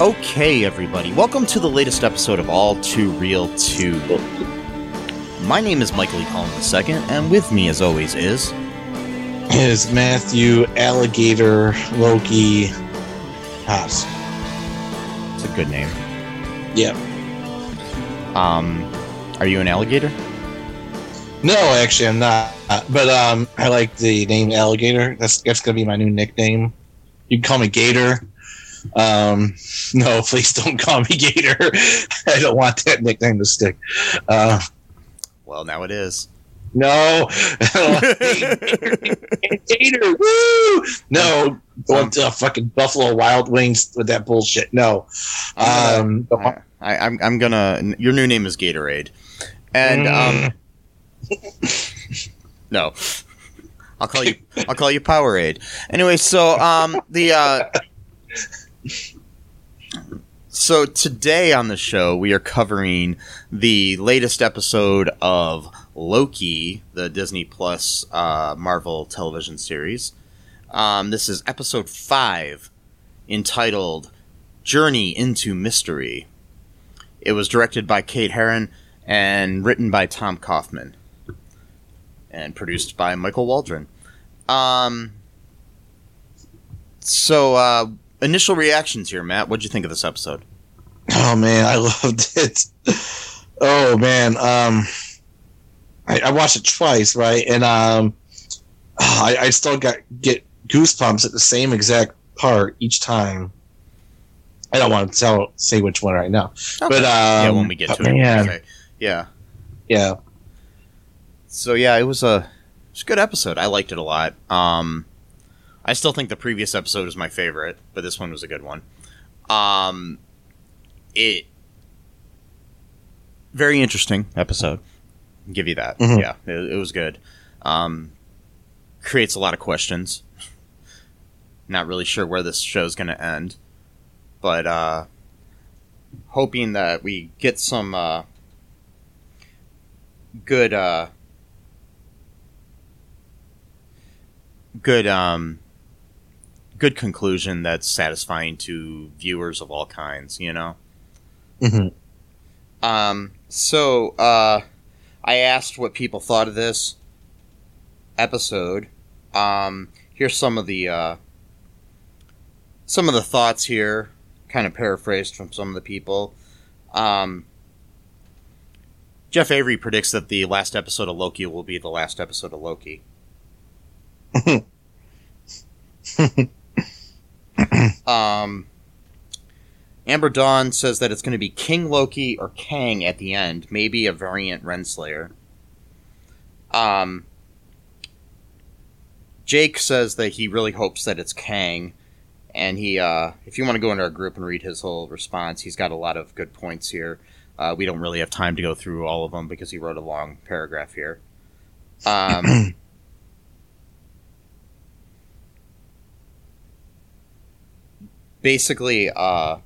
Okay, everybody, welcome to the latest episode of All Too Real 2. My name is Michael E. Collin II, and with me, as always, is. Is Matthew Alligator Loki Haas. It's a good name. Yep. Um, are you an alligator? No, actually, I'm not. But um, I like the name Alligator. That's that's gonna be my new nickname. You can call me Gator. Um, no, please don't call me Gator. I don't want that nickname to stick. Uh, Well, now it is. no, Gator. Woo! No, going to fucking Buffalo Wild Wings with that bullshit. No. Um, I, I, I'm, I'm gonna. Your new name is Gatorade. And, um. no. I'll call you. I'll call you Powerade. Anyway, so um, the uh, so today on the show we are covering the latest episode of Loki, the Disney Plus uh, Marvel television series. Um, this is episode five, entitled "Journey into Mystery." It was directed by Kate Herron and written by Tom Kaufman, and produced by Michael Waldron. Um, so, uh, initial reactions here, Matt. What'd you think of this episode? Oh man, I loved it. Oh man, um, I, I watched it twice, right? And um, I, I still got get goosebumps at the same exact part each time. I don't want to tell say which one right now, but um, yeah, when we get to it, man, say. yeah. yeah, So yeah, it was a it was a good episode. I liked it a lot. Um, I still think the previous episode was my favorite, but this one was a good one. Um, it very interesting episode. I'll give you that. Mhm. Yeah, it, it was good. Um, creates a lot of questions. Not really sure where this show's going to end, but uh, hoping that we get some uh, good uh, good um good conclusion that's satisfying to viewers of all kinds you know Mhm. um so uh i asked what people thought of this episode. Um here's some of the uh some of the thoughts here kind of paraphrased from some of the people. Um jeff avery predicts that the last episode of loki will be the last episode of loki. Um, Amber Dawn says that it's going to be King Loki or Kang at the end, maybe a variant Renslayer. Um, Jake says that he really hopes that it's Kang, and he, uh, if you want to go into our group and read his whole response, he's got a lot of good points here. Uh, we don't really have time to go through all of them because he wrote a long paragraph here. Um, basically, uh,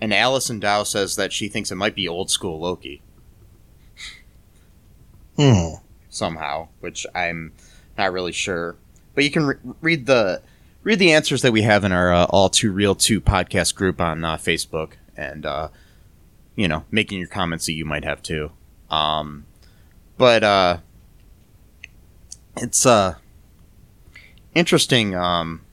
and Allison Dow says that she thinks it might be old school Loki Hmm. somehow, which I'm not really sure. But you can re- read the read the answers that we have in our uh, All Too Real Two podcast group on uh, Facebook, and uh, you know, making your comments that you might have too. Um, but uh, it's uh interesting. Um,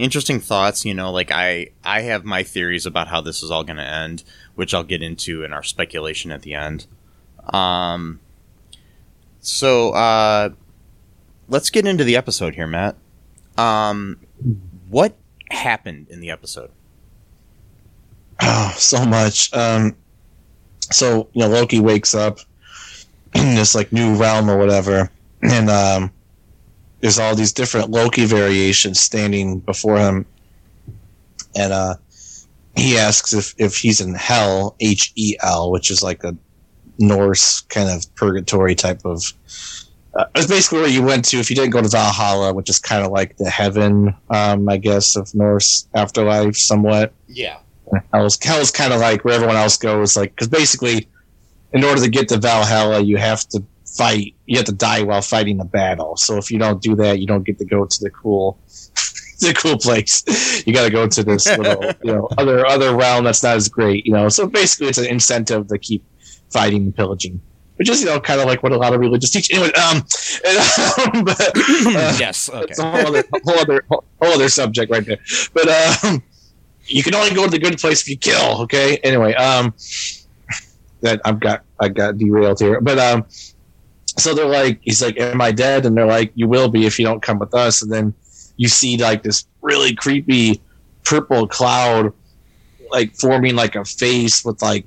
interesting thoughts. You know, like I I have my theories about how this is all going to end, which I'll get into in our speculation at the end. Um, so uh, let's get into the episode here, Matt. Um, what happened in the episode? Oh, so much. Um, so you know, Loki wakes up in this like new realm or whatever, and um, there's all these different Loki variations standing before him, and uh, he asks if if he's in hell, H E L, which is like a Norse kind of purgatory type of. Uh, it's basically where you went to if you didn't go to Valhalla, which is kind of like the heaven, um, I guess, of Norse afterlife, somewhat. Yeah. Hell's Hell's kind of like where everyone else goes, like because basically, in order to get to Valhalla, you have to fight. You have to die while fighting the battle. So if you don't do that, you don't get to go to the cool, the cool place. You got to go to this little, you know, other other realm that's not as great. You know, so basically, it's an incentive to keep fighting and pillaging. Which is, you know, kind of like what a lot of religious teach. Anyway, um, and, um but, uh, yes. Okay. it's a whole other, whole other, whole other subject right there. But um, you can only go to the good place if you kill. Okay. Anyway, um, that I've got I got derailed here, but um, so they're like, he's like, "Am I dead?" And they're like, "You will be if you don't come with us." And then you see like this really creepy purple cloud, like forming like a face with like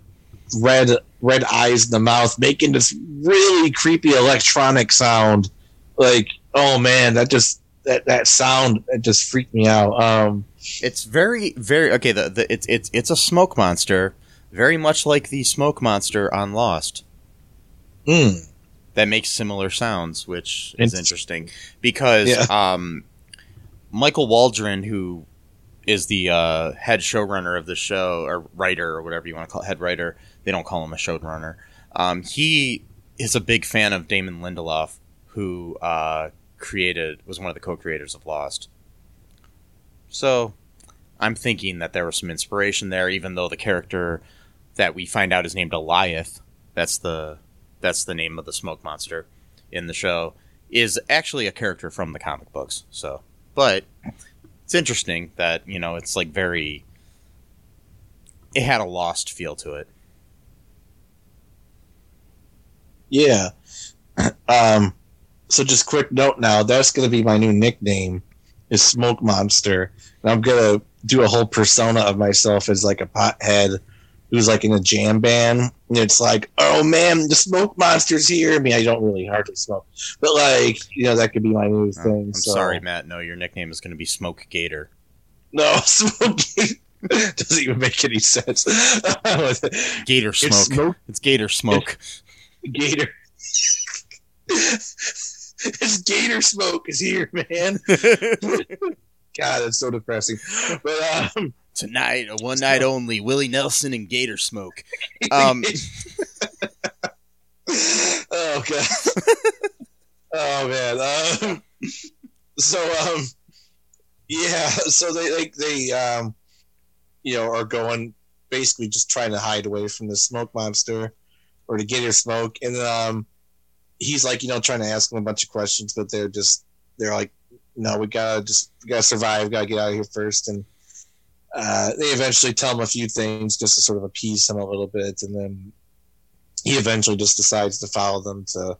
red red eyes in the mouth, making this really creepy electronic sound. Like, oh man, that just that that sound it just freaked me out. Um, It's very, very okay. The, the it's it's it's a smoke monster, very much like the smoke monster on Lost. mm, That makes similar sounds, which is interesting because Yeah. um, Michael Waldron, who is the uh, head showrunner of the show or writer or whatever you want to call it, head writer. They don't call him a showrunner. Um, he is a big fan of Damon Lindelof, who uh, created was one of the co-creators of Lost. So, I'm thinking that there was some inspiration there, even though the character that we find out is named Alioth. That's the that's the name of the smoke monster in the show. Is actually a character from the comic books. So, but it's interesting that you know it's like very. It had a lost feel to it. yeah. Um, so just quick note now, that's gonna be my new nickname, is Smoke Monster, and I'm gonna do a whole persona of myself as like a pothead who's like in a jam band. And it's like, oh man, the Smoke Monster's here. I mean, I don't really hardly smoke, but like, you know, that could be my new Uh, thing. I'm so. sorry, Matt. No, your nickname is going to be Smoke Gator. No, Smoke Gator. doesn't even make any sense. Gator it's Smoke. Smoke It's Gator Smoke. Gator. it's Gator Smoke is here, man. God, that's so depressing. But um, Tonight, a one night only. Willie Nelson and Gator Smoke. Um, oh god. oh man. Um, so um, yeah. So they they they um, you know, are going basically just trying to hide away from the smoke monster or to get her smoke, and um, he's like, you know, trying to ask them a bunch of questions, but they're just they're like, no, we gotta just we gotta survive, gotta get out of here first, and. Uh, they eventually tell him a few things just to sort of appease him a little bit, and then he eventually just decides to follow them to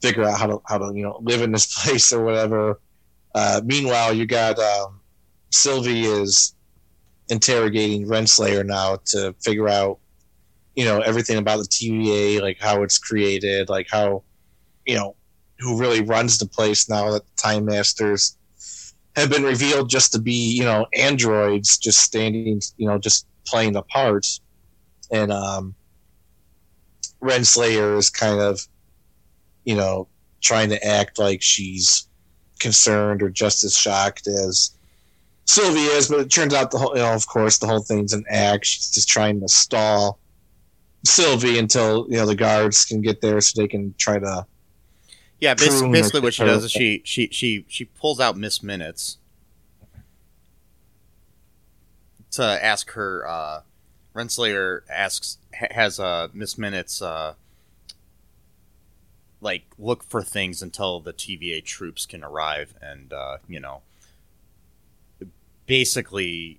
figure out how to how to you know live in this place or whatever. Uh, meanwhile, you got um, Sylvie is interrogating Renslayer now to figure out you know everything about the TVA, like how it's created, like how you know who really runs the place now that the Time Masters have been revealed just to be you know androids just standing you know just playing the part and um Renslayer is kind of, you know, trying to act like she's concerned or just as shocked as Sylvie is, but it turns out the whole, you know, of course, the whole thing's an act. She's just trying to stall Sylvie until you know the guards can get there so they can try to. Yeah, bas- Prune or basically what she does is she she she she pulls out Miss Minutes to ask her. Uh, Renslayer asks ha- has uh, Miss Minutes uh, like look for things until the TVA troops can arrive, and uh, you know, basically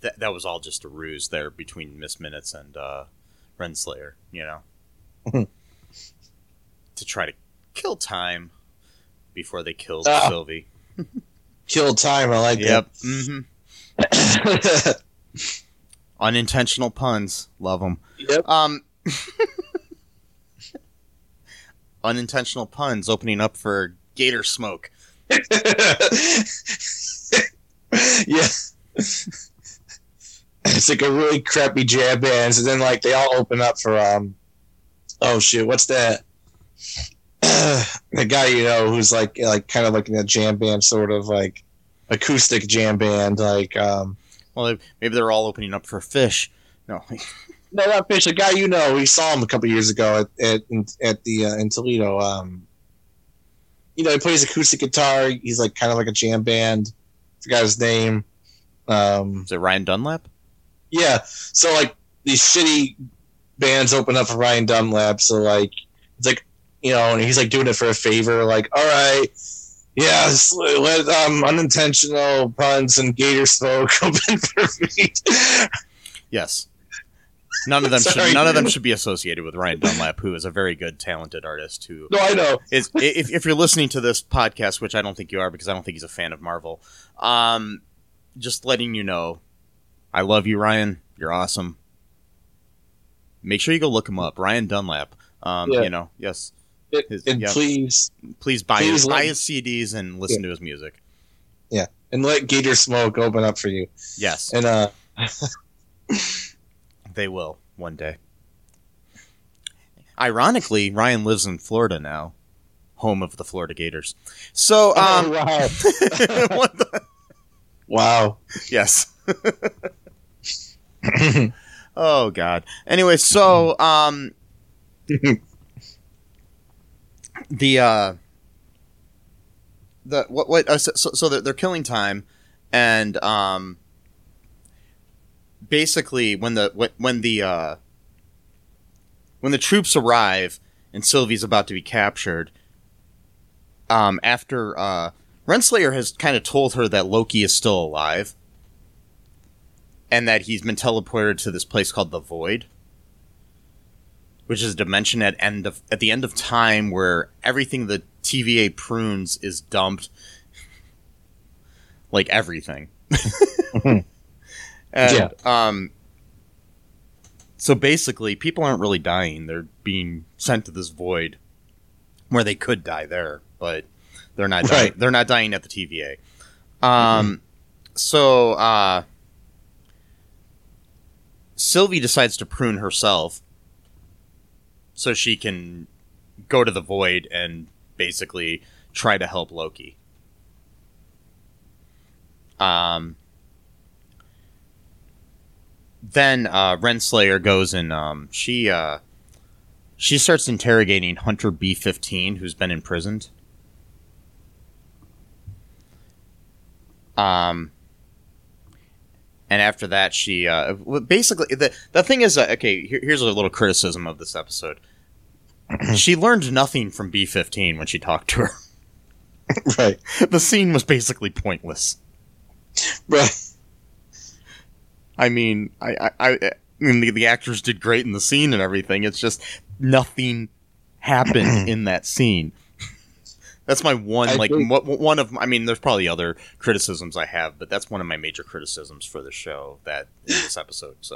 that that was all just a ruse there between Miss Minutes and uh, Renslayer, you know, to try to kill time before they killed Ah. Sylvie. Kill time. I like Yep. hmm. Unintentional puns. Love them. yep. Um, unintentional puns opening up for Gator Smoke. yeah. It's like a really crappy band, and then like they all open up for um oh shit, what's that? the guy you know who's like like kind of like in a jam band sort of like acoustic jam band like um Well, maybe they're all opening up for Phish. No, no not Phish. A guy you know we saw him a couple years ago at at, at the uh, in Toledo um you know he plays acoustic guitar. He's like kind of like a jam band. Forgot his name. Um is it Ryan Dunlap? yeah. So like these shitty bands open up for Ryan Dunlap. So like it's like you know and he's like doing it for a favor like all right yes, let um, unintentional puns and gator smoke open for me. Yes. None of them should none of them should be associated with Ryan Dunlap, who is a very good, talented artist. Who no, I know is if if you're listening to this podcast, which I don't think you are, because I don't think he's a fan of Marvel. Um, just letting you know, I love you, Ryan. You're awesome. Make sure you go look him up, Ryan Dunlap. Um, yeah. you know, yes. His, and please, please buy please his, let, buy his CDs and listen yeah. to his music. Yeah, and let Gator Smoke open up for you. Yes, and uh, they will one day. Ironically, Ryan lives in Florida now, home of the Florida Gators. So, um, oh, wow, wow, yes. oh God. Anyway, so um the uh, the what what uh, so, so they're, they're killing time, and um, basically when the when, the uh, when the troops arrive and Sylvie's about to be captured, um, after uh, Renslayer has kind of told her that Loki is still alive, and that he's been teleported to this place called the Void which is a dimension at end of at the end of time where everything the TVA prunes is dumped, like everything. and, yeah. Um. So basically, people aren't really dying; they're being sent to this void where they could die there, but they're not. Dying. Right. They're not dying at the TVA. Um. Mm-hmm. So, uh, Sylvie decides to prune herself so she can go to the void and basically try to help Loki. Um, then uh, Renslayer goes and um, she uh, she starts interrogating Hunter B fifteen, who's been imprisoned. Um, and after that, she uh, basically the the thing is uh, okay. Here, here's a little criticism of this episode. she learned nothing from B15 when she talked to her. right. The scene was basically pointless. Right. I mean, I, I, I mean, the, the actors did great in the scene and everything. It's just nothing happened in that scene. That's my one, I like, think, one of, I mean, there's probably other criticisms I have, but that's one of my major criticisms for the show that in this episode. So,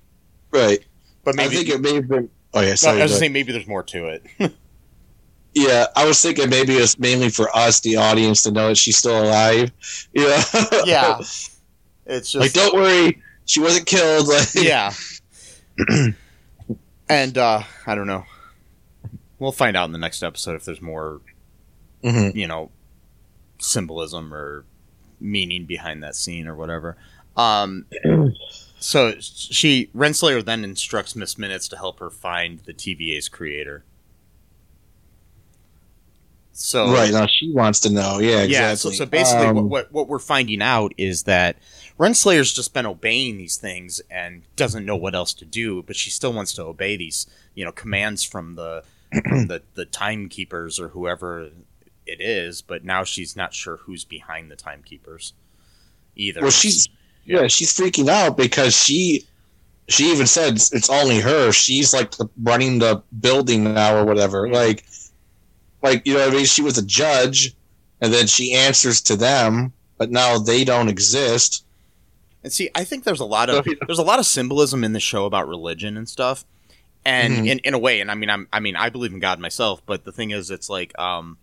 right. But maybe I think it may have been Oh yeah, sorry, I was saying maybe there's more to it. yeah, I was thinking maybe it's mainly for us, the audience, to know that she's still alive. Yeah, yeah. It's just like don't worry, she wasn't killed. yeah. and uh, I don't know. We'll find out in the next episode if there's more, mm-hmm. you know, symbolism or meaning behind that scene or whatever. Um, so she Renslayer then instructs Miss Minutes to help her find the TVA's creator. So right now she wants to know, yeah, exactly. Yeah, so, so basically, um, what, what, what we're finding out is that Renslayer's just been obeying these things and doesn't know what else to do, but she still wants to obey these, you know, commands from the from the the timekeepers or whoever it is. But now she's not sure who's behind the timekeepers either. Well, she's yeah, she's freaking out because she she even said it's only her. She's like the, running the building now or whatever. Like, like you know, I mean, she was a judge, and then she answers to them, but now they don't exist. And see, I think there's a lot of there's a lot of symbolism in the show about religion and stuff, and mm-hmm. in in a way, and I mean, I'm I mean, I believe in God myself, but the thing is, it's like, um,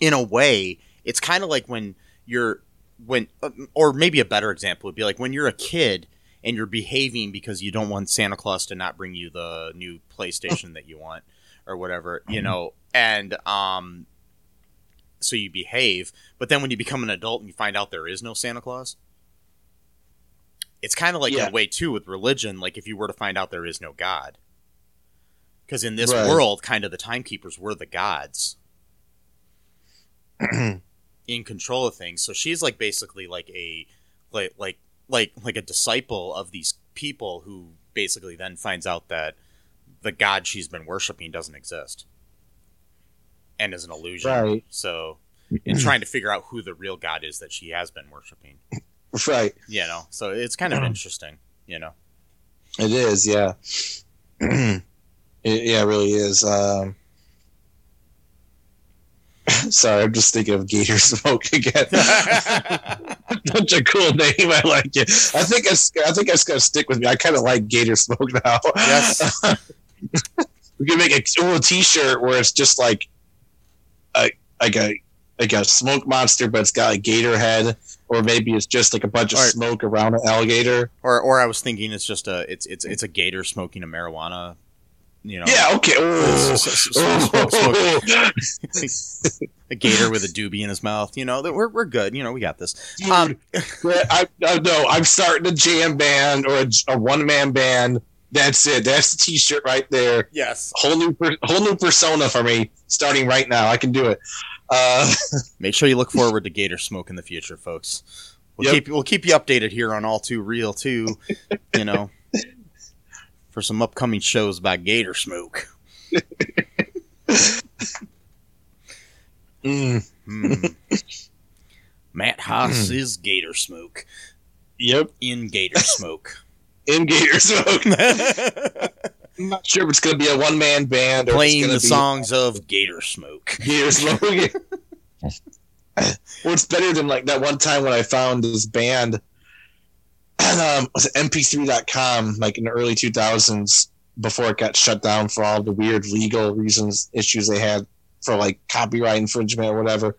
in a way, it's kind of like when you're when uh, or maybe a better example would be like when you're a kid and you're behaving because you don't want Santa Claus to not bring you the new PlayStation that you want or whatever, you know, and um so you behave, but then when you become an adult and you find out there is no Santa Claus, it's kind of like in a way too with religion, like if you were to find out there is no God. Cuz in this Right. world, kind of the timekeepers were the gods in control of things. So she's like basically like a like like like like a disciple of these people who basically then finds out that the god she's been worshiping doesn't exist and is an illusion. Right. So in trying to figure out who the real god is that she has been worshiping. right. You know. So it's kind of interesting, you know. It is, yeah. it, yeah, it really is. Um, sorry, I'm just thinking of Gator Smoke again. Such a cool name. I like it. I think it's. I think it's gonna stick with me. I kind of like Gator Smoke now. Yes. we can make a cool T-shirt where it's just like a like a like a smoke monster, but it's got a gator head, or maybe it's just like a bunch of Or- smoke around an alligator. or or I was thinking it's just a it's it's it's a gator smoking a marijuana, you know. Yeah. Okay. Oh. A gator with a doobie in his mouth. You know that we're we're good. You know we got this. Dude, Um, I, I no, I'm starting a jam band or a, a one man band. That's it. That's the T-shirt right there. yes. Whole new, whole new persona for me, starting right now. I can do it. Uh, Make sure you look forward to gator smoke in the future, folks. We'll Yep. keep we'll keep you updated here on All Too Real too. You know, for some upcoming shows about gator smoke. mm, Hmm. Matt Haas is gator smoke yep, in gator smoke. in Gator Smoke. I'm not sure if it's going to be a one man band or Playing the it's songs of gator smoke. Gator Smoke. What's better than like that one time when I found this band on um, was it mp3.com like in the early 2000s before it got shut down for all the weird legal reasons issues they had for like copyright infringement or whatever.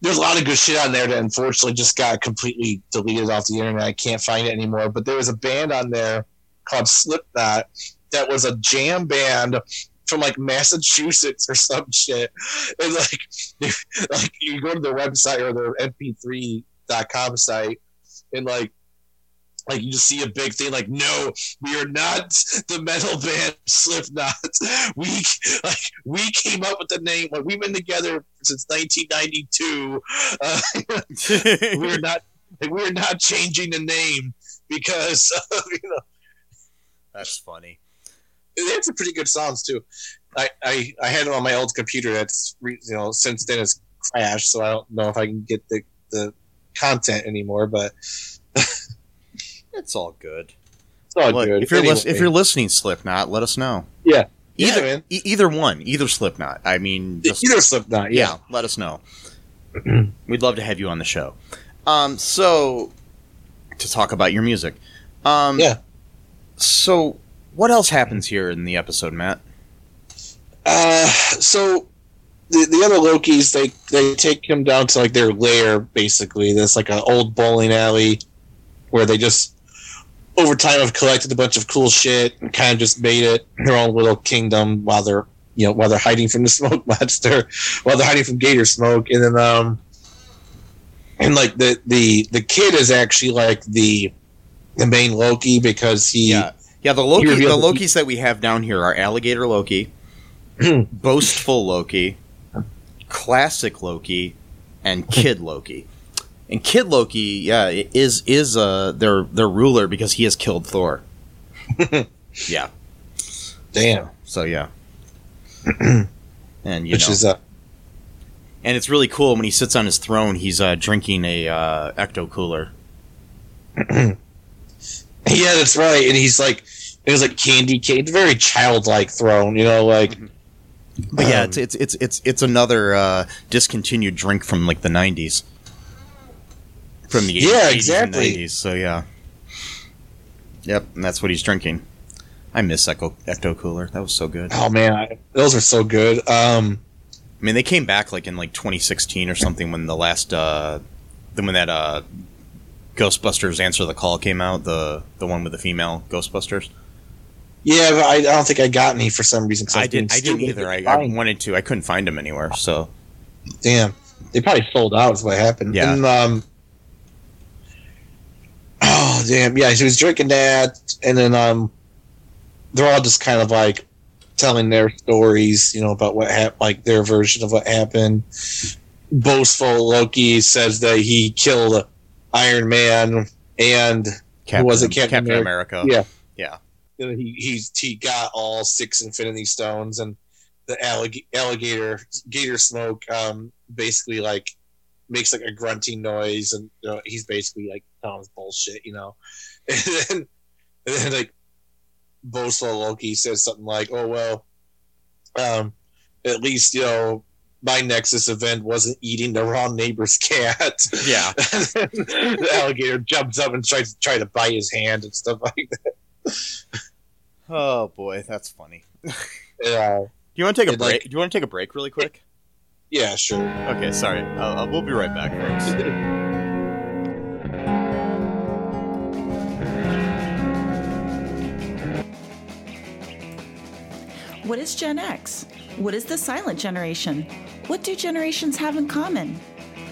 There's a lot of good shit on there that unfortunately just got completely deleted off the internet. I can't find it anymore. But there was a band on there called slipknot that was a jam band from like massachusetts or some shit. And like like you go to their website or their mp3.com site and like like you just see a big thing like no we are not the metal band slipknot we like we came up with the name like we've been together since 1992 uh, we're not like, we're not changing the name because of, you know That's funny. they had some pretty good songs too. I, I, I had it on my old computer that's re- you know since then it's crashed, so I don't know if I can get the the content anymore. But It's all good. it's all Look, good. if you're Anyway, lis- if you're listening, Slipknot, let us know. Yeah. Yeah, Either man. e- either one, either Slipknot. I mean, just, either Slipknot, yeah, yeah, let us know. We'd love to have you on the show. Um, so to talk about your music. Um, Yeah. So what else happens here in the episode, Matt? Uh, so the the other Lokis they they take him down to like their lair basically. There's like an old bowling alley where they just over time have collected a bunch of cool shit and kind of just made it their own little kingdom while they're you know while they're hiding from the smoke monster while they're hiding from gator smoke and then um and like the the the kid is actually like the the main Loki because he Yeah, yeah. The Loki, the Lokis that we have down here are Alligator Loki, Boastful Loki, Classic Loki, and Kid Loki. And Kid Loki, yeah, is is uh their their ruler because he has killed Thor. yeah. damn So yeah. and you which know, is uh and it's really cool when he sits on his throne. He's uh, drinking a uh, ecto cooler. Yeah, that's right. And he's like, it was like candy cane, very childlike throne, you know, like But yeah, Um, it's it's it's it's it's another uh, discontinued drink from like the '90s, from the Yeah, 80s exactly. and '90s. So yeah, yep, and that's what he's drinking. I miss Echo Ecto Cooler. That was so good. oh man, I, those are so good. Um, I mean, they came back like in like 2016 or something when the last uh, when that uh, Ghostbusters Answer the Call came out, the the one with the female Ghostbusters. Yeah, but I, I don't think I got any for some reason. I was being didn't. I didn't either. I, I wanted to. I couldn't find them anywhere. So Damn, they probably sold out. Is what happened. Yeah. And, um, oh damn, yeah. He was drinking that, and then um, they're all just kind of like telling their stories, you know, about what happened, like their version of what happened. Boastful Loki says that he killed Iron Man and Captain, was it, Captain Captain America? Yeah. Yeah. know, he he's he got all six Infinity Stones, and the allig- alligator gator smoke um, basically like makes like a grunting noise, and you know, he's basically like us bullshit, you know. And then, and then like boastful Loki says something like, "Oh well, um, at least you know." My Nexus event wasn't eating the wrong neighbor's cat. Yeah. The alligator jumps up and tries to try to bite his hand and stuff like that. Oh boy, that's funny. yeah. Do you want to take a It, break? like- Do you want to take a break really quick? Yeah, sure. Okay, sorry. Uh, uh, we'll be right back, folks. What is Gen X? What is the silent generation? What do generations have in common?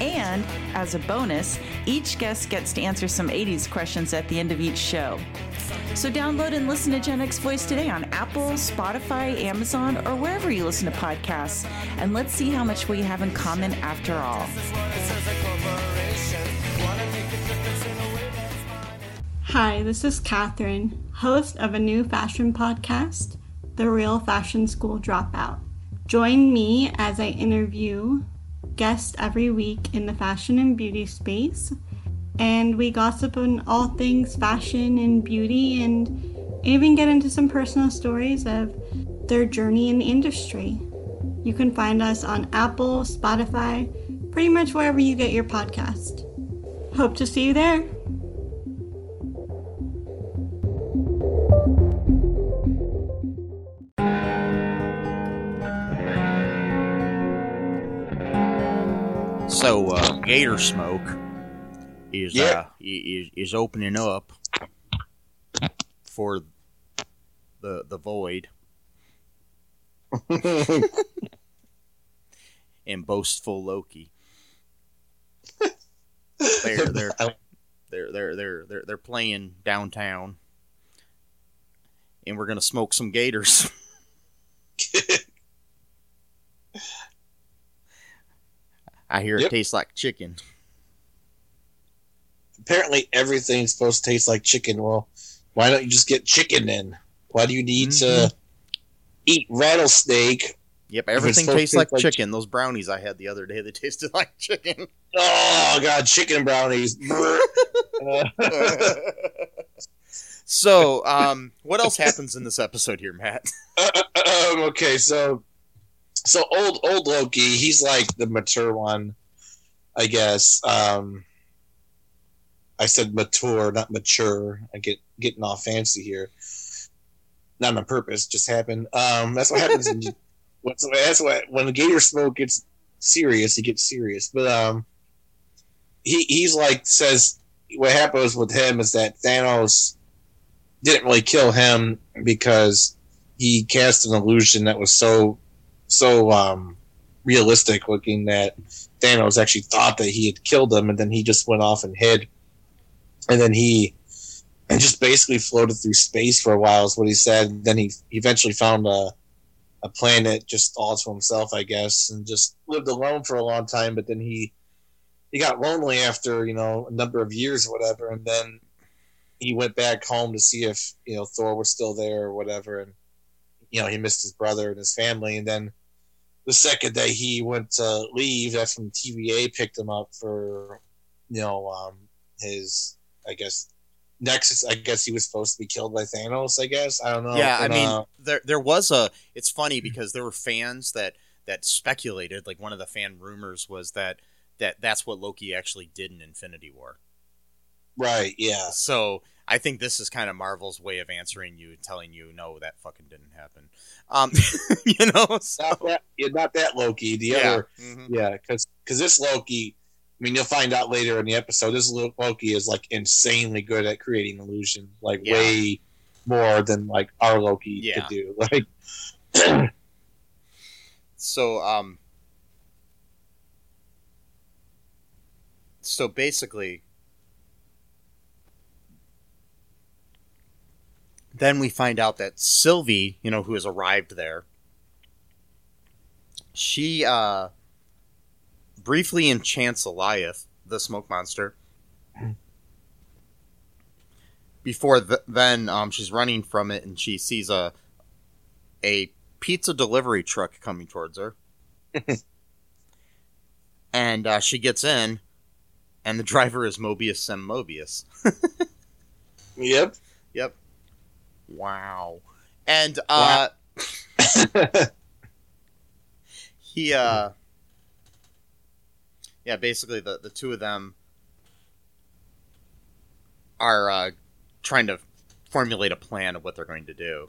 And as a bonus, each guest gets to answer some 80s questions at the end of each show. So download and listen to Gen X Voice today on Apple, Spotify, Amazon, or wherever you listen to podcasts. And let's see how much we have in common after all. Hi, this is Catherine, host of a new fashion podcast, The Real Fashion School Dropout. Join me as I interview guests every week in the fashion and beauty space, and we gossip on all things fashion and beauty and even get into some personal stories of their journey in the industry. You can find us on Apple, Spotify, pretty much wherever you get your podcast. Hope to see you there. So, uh, Gator Smoke is Yeah. uh, is is opening up for the the void and boastful Loki. They're they're they're they're they're they're they're playing downtown, and we're gonna smoke some gators. I hear it tastes like chicken. Apparently, everything's supposed to taste like chicken. Well, why don't you just get chicken then? Why do you need Mm-hmm. to eat rattlesnake? Yep, everything tastes like, like chicken. Those brownies I had the other day, they tasted like chicken. Oh god, chicken brownies. Uh, so, um, what else happens in this episode here, Matt? um, okay, so so old old Loki, he's like the mature one, I guess. Um, I said mature, not mature. I get getting all fancy here. Not on purpose, just happened. Um, that's what happens. when what's, that's what when the Gator Smoke gets serious, he gets serious. But um, he he's like says what happens with him is that Thanos didn't really kill him because he cast an illusion that was so so um, realistic looking that Thanos actually thought that he had killed him, and then he just went off and hid, and then he and just basically floated through space for a while is what he said. Then he eventually found a a planet just all to himself, I guess, and just lived alone for a long time. But then he he got lonely after you know a number of years or whatever, and then he went back home to see if you know Thor was still there or whatever, and you know he missed his brother and his family, and then the second day he went to leave, that's when TVA picked him up for you know um, his I guess Nexus, I guess he was supposed to be killed by Thanos. I guess I don't know. yeah, I mean, uh, there there was a. It's funny because there were fans that that speculated. Like one of the fan rumors was that that that's what Loki actually did in Infinity War. right? Yeah, So I think this is kind of Marvel's way of answering you, telling you, no, that fucking didn't happen. Um, you know, so, not that. Yeah, not that Loki. The yeah, other. mhm. Yeah, because because this Loki. I mean, you'll find out later in the episode. This Loki is like insanely good at creating illusion, like Yeah. way more than like our Loki Yeah. could do. Like, So, um, so basically, then we find out that Sylvie, you know, who has arrived there, she uh, briefly enchants Alioth, the smoke monster. Before th- then, um, she's running from it, and she sees a a pizza delivery truck coming towards her. and uh, she gets in, and the driver is Mobius M. Mobius. yep. Wow. And uh, he uh, yeah, basically the the two of them are uh, trying to formulate a plan of what they're going to do.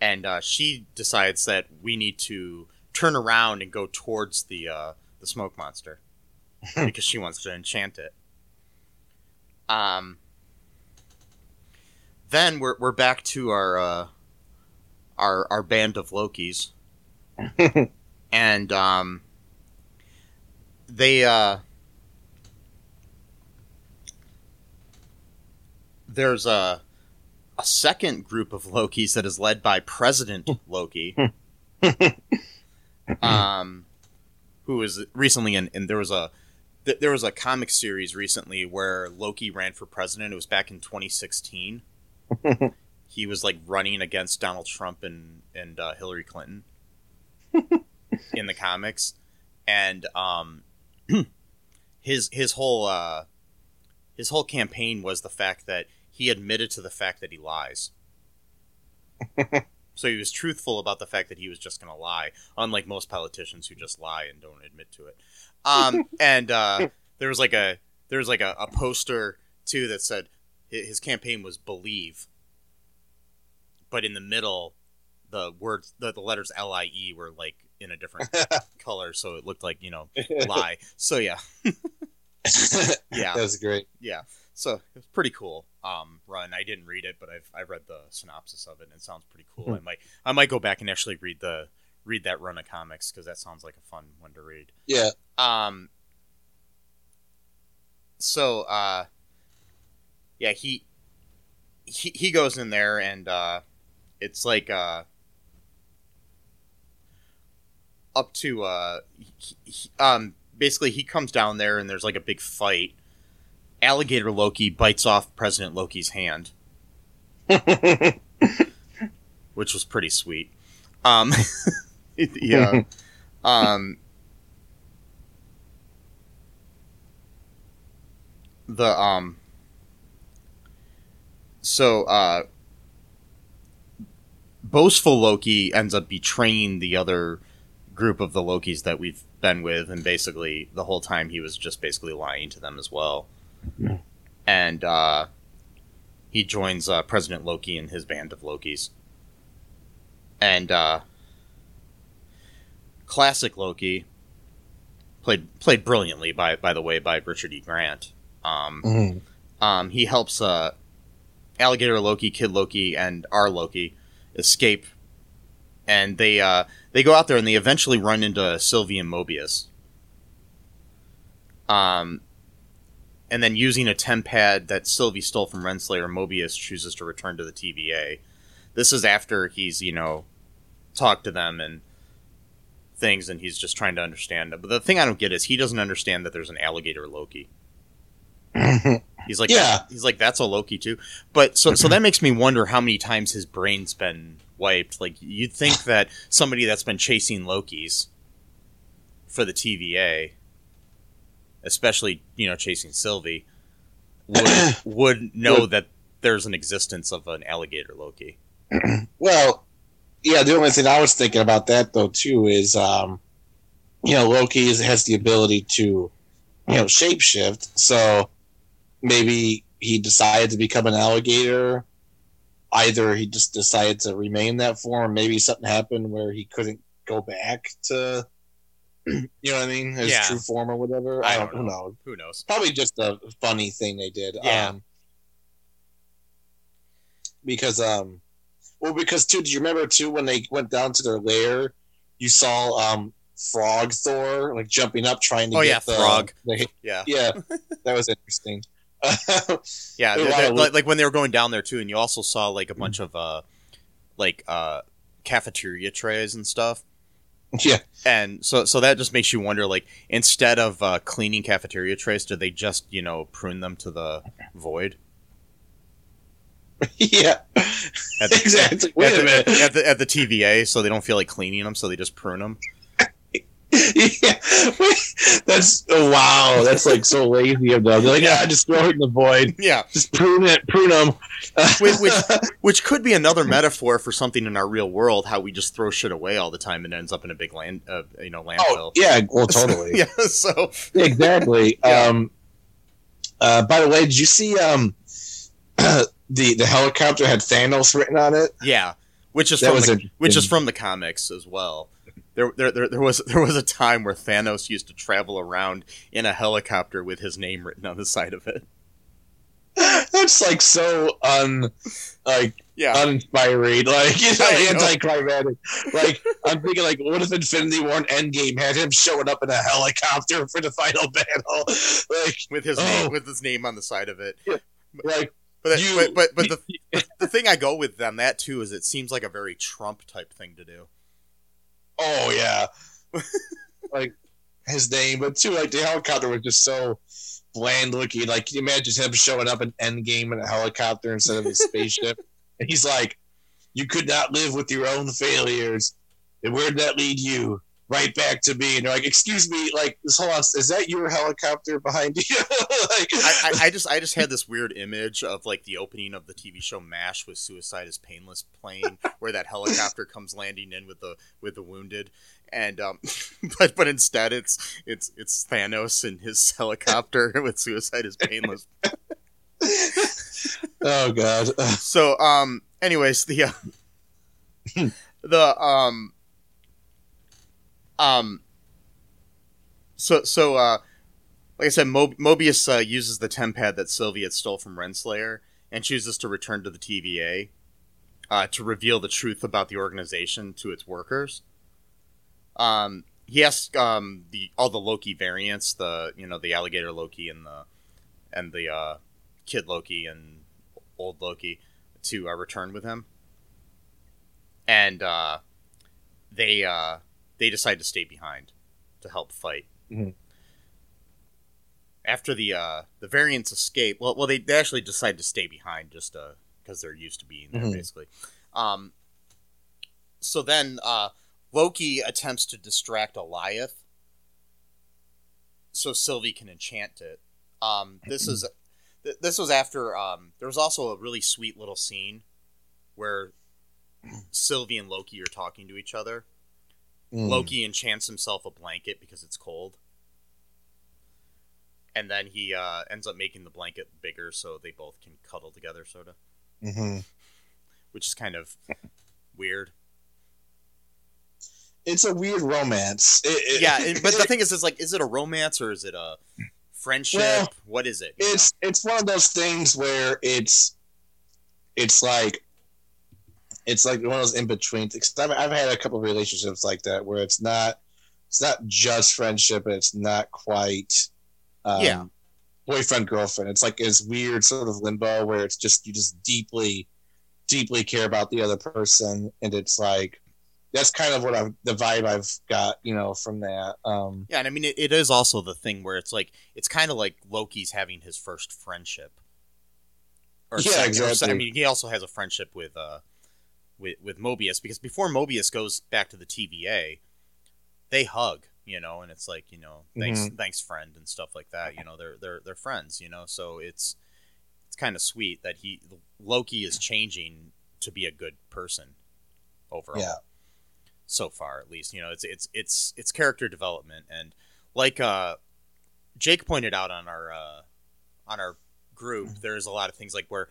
And uh, she decides that we need to turn around and go towards the uh, the smoke monster because she wants to enchant it. Um. Then we're we're back to our uh, our our band of Lokis, and um, they uh, there's a a second group of Lokis that is led by President Loki, um, who was recently in, and there was a there was a comic series recently where Loki ran for president. It was back in 2016. he was like running against Donald Trump and and uh, Hillary Clinton in the comics, and um, his his whole uh, his whole campaign was the fact that he admitted to the fact that he lies. so he was truthful about the fact that he was just going to lie, unlike most politicians who just lie and don't admit to it. Um, and uh, there was like a there was like a, a poster too that said his campaign was believe, but in the middle, the words the, the letters L I E were like in a different color, so it looked like you know lie. So yeah, yeah. that was great. yeah. So it was pretty cool. Um, run. I didn't read it, but I've I read the synopsis of it, and it sounds pretty cool. I might I might go back and actually read the read that run of comics because that sounds like a fun one to read. Yeah, Um. So, uh, yeah, he he he goes in there and uh, it's like uh, up to uh, he, he- um, basically he comes down there and there's like a big fight. Alligator Loki bites off President Loki's hand, which was pretty sweet. Um, yeah. um, the um. So uh, boastful Loki ends up betraying the other group of the Lokis that we've been with, and basically the whole time he was just basically lying to them as well. Yeah. And uh, he joins uh, President Loki and his band of Lokis. And uh, classic Loki played played brilliantly by by the way by Richard E. Grant. Um, Mhm. um, he helps uh, Alligator Loki, Kid Loki, and our Loki escape, and they uh, they go out there and they eventually run into Sylvie and Mobius. Um, and then using a TemPad that Sylvie stole from Renslayer, Mobius chooses to return to the TVA. This is after he's you know talked to them and things, and he's just trying to understand. Them. But the thing I don't get is he doesn't understand that there's an alligator Loki. He's like, Yeah. he's like, that's a Loki too. But so, so that makes me wonder how many times his brain's been wiped. Like, you'd think that somebody that's been chasing Lokis for the TVA, especially you know chasing Sylvie, would would know that there's an existence of an alligator Loki. Well, yeah. The only thing I was thinking about that though too is, um, you know, Loki has the ability to, you know, shapeshift. So maybe he decided to become an alligator. Either he just decided to remain that form. Maybe something happened where he couldn't go back to, you know what I mean, his Yeah. true form or whatever. I I don't don't, who knows. Who knows? Probably just a funny thing they did. Yeah. Um, because um, well, because too, do you remember too when they went down to their lair, you saw um Frog Thor like jumping up trying to Oh, get yeah, the, Frog. the- Yeah, yeah, that was interesting. Yeah. They're- they're- like, like when they were going down there too, and you also saw like a bunch of uh, like uh, cafeteria trays and stuff. yeah, And so, so that just makes you wonder, like, instead of uh, cleaning cafeteria trays, do they just, you know, prune them to the void? yeah, the, exactly. Wait at, a the, minute. at, the, at the TVA, so they don't feel like cleaning them, so they just prune them. Yeah, that's oh, wow. That's like so lazy of them. They're like, yeah, just throw it in the void. Yeah, Just prune it, prune them. which, which, which could be another metaphor for something in our real world, how we just throw shit away all the time and it ends up in a big land, uh, you know, landfill. oh yeah, well totally. yeah. So exactly. Yeah. Um, uh, by the way, did you see um, the the helicopter had Thanos written on it? yeah, which is That from the, interesting. which is from the comics as well. There, there, there, there was there was a time where Thanos used to travel around in a helicopter with his name written on the side of it. That's like so un like Yeah, uninspiring, like you know, anticlimactic. Like I'm thinking, like, what if Infinity War and Endgame had him showing up in a helicopter for the final battle? Like, with his Oh. name with his name on the side of it. like But that- You- but but, but the, the thing I go with on that too is it seems like a very Trump type thing to do. Oh yeah, like his name, but too like the helicopter was just so bland looking. Like, can you imagine him showing up in Endgame in a helicopter instead of a spaceship? and he's like, "You could not live with your own failures, and where did that lead you?" Right back to me, and they're like, "Excuse me, like, this whole on, is that your helicopter behind you?" like, I, I, I just I just had this weird image of like the opening of the TV show MASH with Suicide is Painless playing, where that helicopter comes landing in with the with the wounded, and um, but but instead it's it's it's Thanos in his helicopter with Suicide is Painless. oh god, So um, anyways, the uh, the um um so so uh like I said, Mob- Mobius uh, uses the TemPad that Sylvia stole from Renslayer and chooses to return to the TVA uh, to reveal the truth about the organization to its workers. Um, he asks um, the all the Loki variants, the you know the alligator Loki and the and the uh, kid Loki and old Loki, to uh, return with him, and uh, they uh, they decide to stay behind to help fight. Mhm. After the uh, the variants escape, well, well, they, they actually decide to stay behind just because they're used to being there, Mhm. basically. Um, so then uh, Loki attempts to distract Alioth, so Sylvie can enchant it. Um, this is th- this was after um, there was also a really sweet little scene where Sylvie and Loki are talking to each other. Mm. Loki enchants himself a blanket because it's cold. And then he uh, ends up making the blanket bigger so they both can cuddle together, sort of, Mhm. which is kind of weird. It's a weird romance. It- it- Yeah, and- but the thing is, is like, is it a romance or is it a friendship? Well, what is it? it's it's one of those things where it's it's like it's like one of those in between things. I've, I've had a couple of relationships like that where it's not it's not just friendship, and it's not quite um, Yeah. boyfriend girlfriend. It's like this weird sort of limbo where it's just you just deeply deeply care about the other person, and it's like that's kind of what I've the vibe I've got you know from that. Um, Yeah, and I mean, it, it is also the thing where it's like it's kind of like Loki's having his first friendship. Or Yeah, second- or se- exactly. I mean, he also has a friendship with uh, with with Mobius because before Mobius goes back to the TVA, they hug, you know, and it's like you know, thanks, Mhm. thanks, friend, and stuff like that. You know, they're they're they're friends, you know. So it's it's kind of sweet that he Loki is changing to be a good person overall. Yeah. So far, at least, you know, it's it's it's it's character development, and like uh, Jake pointed out on our uh, on our group, Mm-hmm. there's a lot of things like where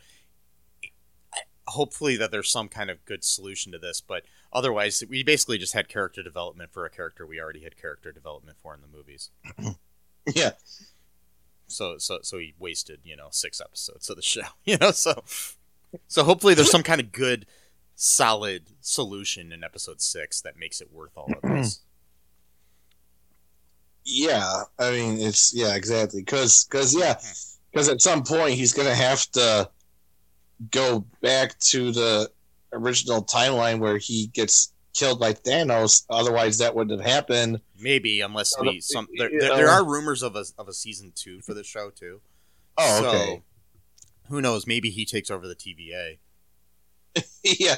hopefully that there's some kind of good solution to this, but otherwise, we basically just had character development for a character we already had character development for in the movies. Yeah. So so so he wasted you know six episodes of the show. You know so so hopefully there's some kind of good solid solution in episode six that makes it worth all of this. Yeah, I mean it's yeah exactly because because yeah because at some point he's gonna have to go back to the original timeline where he gets killed by Thanos. Otherwise, that wouldn't have happened. Maybe unless Uh, we some there, there, there are rumors of a of a season two for the show too. Oh, So, okay. who knows? Maybe he takes over the TVA. yeah,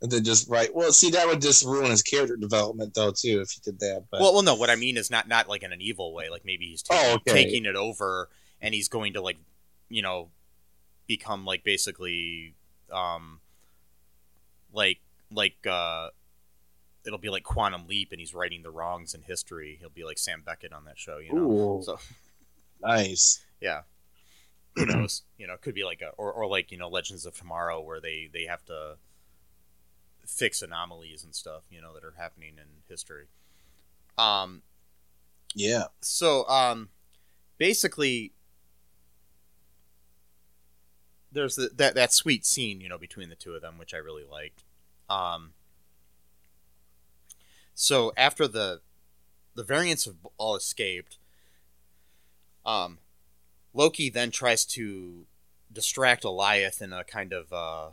and then just right. Well, see, that would just ruin his character development though too if he did that. But Well, well, no. What I mean is not not like in an evil way. Like maybe he's taking, Oh, okay. taking it over, and he's going to like, you know, become like basically, um, like like uh, it'll be like Quantum Leap, and he's righting the wrongs in history. He'll be like Sam Beckett on that show. You know, Ooh, so nice. yeah. Who knows? You know, it could be like a or, or like you know Legends of Tomorrow, where they they have to fix anomalies and stuff. You know that are happening in history. Um, Yeah. so um basically there's the, that that sweet scene you know between the two of them which i really liked. Um so after the the variants have all escaped um loki then tries to distract Alioth in a kind of uh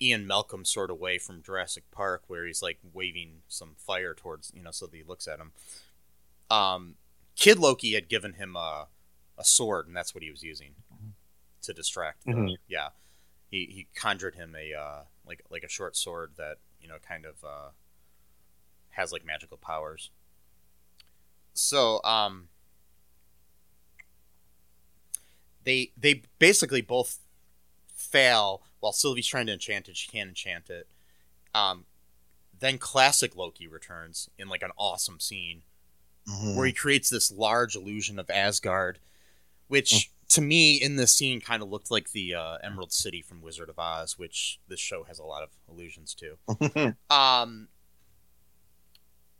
Ian Malcolm sort of way from Jurassic Park, where he's like waving some fire towards you know, so that he looks at him. Um, Kid Loki had given him a, a sword, and that's what he was using to distract. The, Mhm. Yeah, he he conjured him a uh, like like a short sword that you know kind of uh, has like magical powers. So um, they they basically both fail while Sylvie's trying to enchant it. She can't enchant it. Um, then classic Loki returns in like an awesome scene Mhm. where he creates this large illusion of Asgard, which to me in this scene kind of looked like the uh, Emerald City from Wizard of Oz, which this show has a lot of allusions to. Um,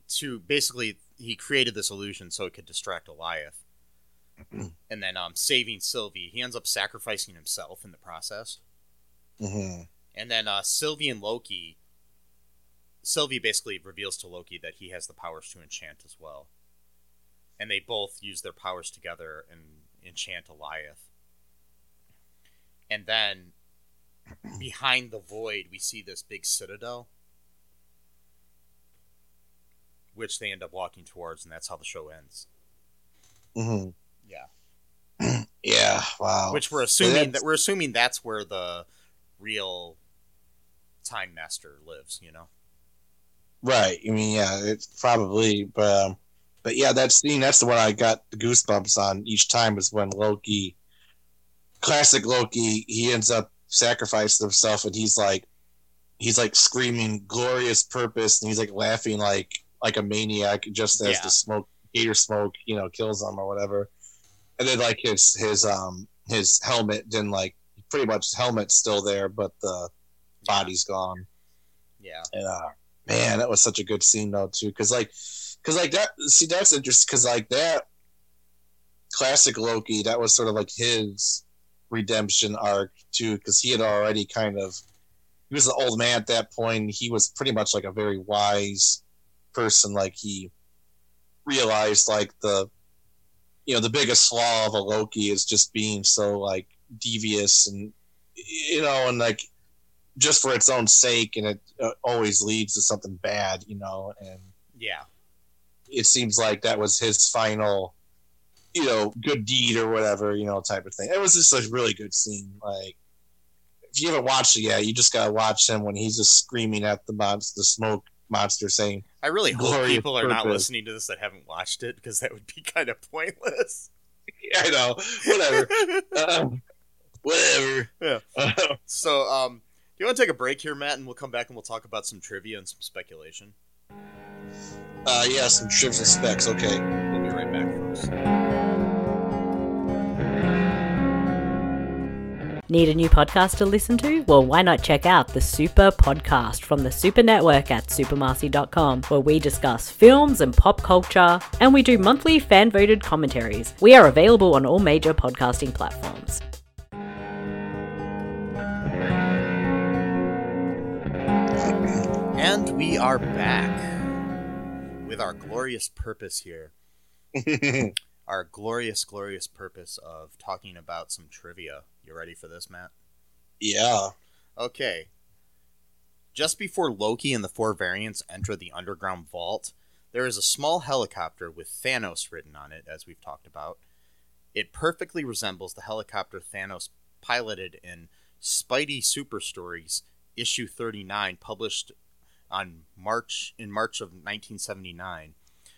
to basically, he created this illusion so it could distract Alioth, and then um, saving Sylvie. He ends up sacrificing himself in the process. Mhm. And then uh, Sylvie and Loki. Sylvie basically reveals to Loki that he has the powers to enchant as well. And they both use their powers together and enchant Alioth. And then behind the void, we see this big citadel, which they end up walking towards, and that's how the show ends. Mhm. Yeah. Yeah. Wow. Which we're assuming that we're assuming that's where the real time master lives. You know. Right. I mean, yeah, it's probably, but, um, but yeah, that scene, that's the one I got the goosebumps on each time is when Loki, classic Loki, he ends up sacrificing himself and he's like, he's like screaming glorious purpose and he's like laughing like, like a maniac just as Yeah. the smoke, gator smoke, you know, kills him or whatever. And then like his, his, um, his helmet didn't like, pretty much his helmet's still there, but the body's gone. Yeah. And uh, man, that was such a good scene though too, because like, because like that. See, that's interesting because like that classic Loki, that was sort of like his redemption arc too, because he had already kind of he was an old man at that point. He was pretty much like a very wise person. Like he realized like the you know the biggest flaw of a Loki is just being so like devious and you know and like just for its own sake and it uh, always leads to something bad you know and Yeah. It seems like that was his final you know good deed or whatever you know type of thing it was just a really good scene like if you haven't watched it yet you just gotta watch him when he's just screaming at the monster the smoke monster saying I really hope people are not listening to this that haven't watched it because that would be kind of pointless. i know whatever um, Whatever. Yeah. So, um, do you want to take a break here, Matt, and we'll come back and we'll talk about some trivia and some speculation. Uh, yeah, some trips and specs. Okay. We'll be right back, folks. Need a new podcast to listen to? Well, why not check out the Super Podcast from the Super Network at supermarcy.com, where we discuss films and pop culture, and we do monthly fan voted commentaries. We are available on all major podcasting platforms. And we are back with our glorious purpose here. Our glorious, glorious purpose of talking about some trivia. You ready for this, Matt? yeah. Okay. Just before Loki and the four variants enter the underground vault, there is a small helicopter with Thanos written on it, as we've talked about. It perfectly resembles the helicopter Thanos piloted in Spidey Super Stories issue 39 published on March in March of 1979,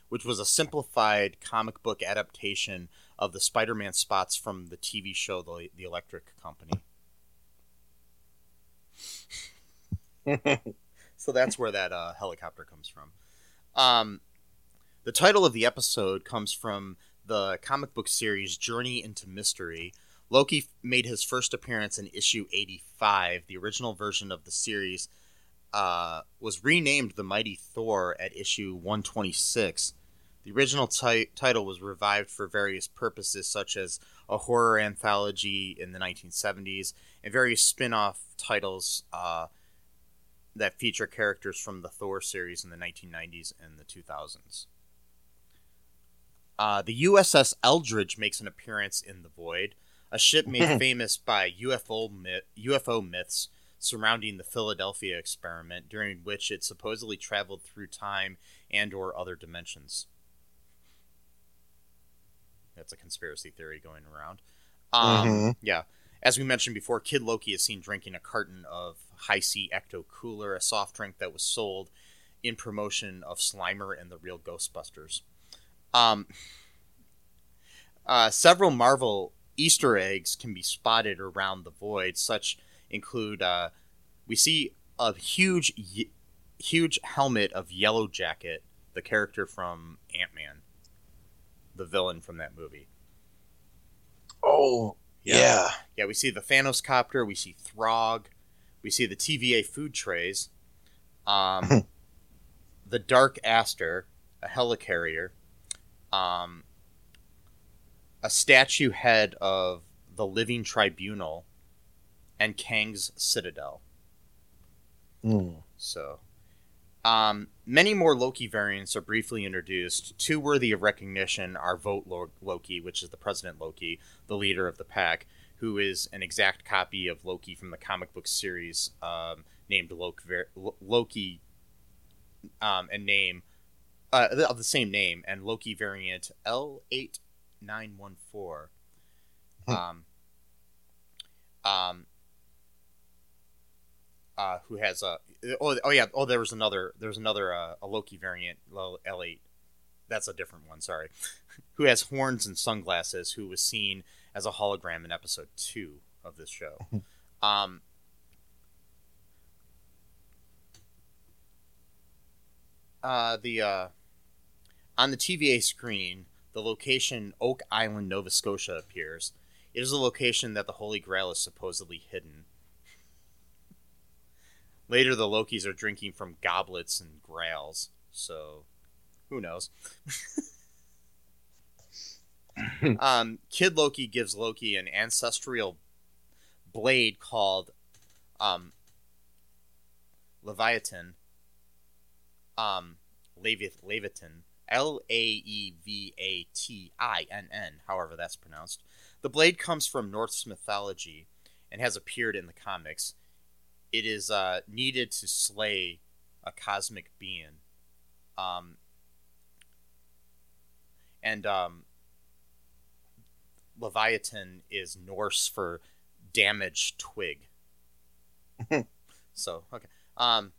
which was a simplified comic book adaptation of the Spider-Man spots from the TV show The, the Electric Company. so that's where that uh, helicopter comes from. Um, the title of the episode comes from the comic book series Journey into Mystery. Loki made his first appearance in issue 85. The original version of the series uh, was renamed The Mighty Thor at issue 126. The original ti- title was revived for various purposes, such as a horror anthology in the 1970s and various spin off titles uh, that feature characters from the Thor series in the 1990s and the 2000s. Uh, the USS Eldridge makes an appearance in The Void, a ship made famous by UFO, myth- UFO myths surrounding the Philadelphia experiment, during which it supposedly traveled through time and or other dimensions. That's a conspiracy theory going around. Um, Mhm. Yeah. As we mentioned before, Kid Loki is seen drinking a carton of High C Ecto Cooler, a soft drink that was sold in promotion of Slimer and the Real Ghostbusters. Um, uh, several Marvel Easter eggs can be spotted around the void. Such include uh, we see a huge, ye- huge helmet of Yellow Jacket, the character from Ant Man, the villain from that movie. Oh, yeah. Yeah, we see the Thanos copter, we see Throg, we see the TVA food trays, um, the Dark Aster, a helicarrier, um, a statue head of the Living Tribunal, and Kang's Citadel. Hmm. So, um, many more Loki variants are briefly introduced. Two worthy of recognition are Vote Lo- Loki, which is the President Loki, the leader of the pack, who is an exact copy of Loki from the comic book series um, named Loki, Lo- Loki um, and name uh, of the same name, and Loki variant L eight nine one four. Um, um, uh, who has a oh, oh yeah oh there was another there's another uh, a Loki variant L eight. That's a different one sorry. Who has horns and sunglasses who was seen as a hologram in episode two of this show. Um uh the uh on the TVA screen the location Oak Island Nova Scotia appears. It is a location that the Holy Grail is supposedly hidden Later, the Lokis are drinking from goblets and grails, so who knows? um, Kid Loki gives Loki an ancestral blade called um, Leviathan. Um, Leviathan. L A E V A T I N N, however that's pronounced. The blade comes from Norse mythology and has appeared in the comics it is uh, needed to slay a cosmic being. Um, and um, Leviathan is Norse for damaged twig. so okay. Um,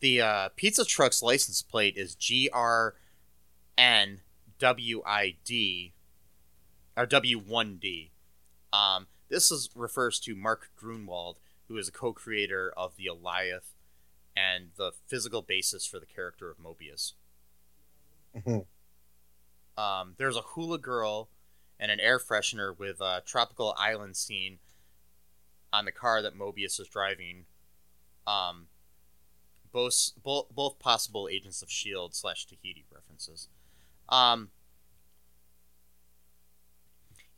the uh, pizza truck's license plate is G R N W I D or W one D. Um, this is refers to Mark Gruenwald, who is a co-creator of the Alioth and the physical basis for the character of Mobius. Mhm. Um, there's a hula girl and an air freshener with a tropical island scene on the car that Mobius is driving. Um, both, both, both possible agents of Shield slash Tahiti references. Um,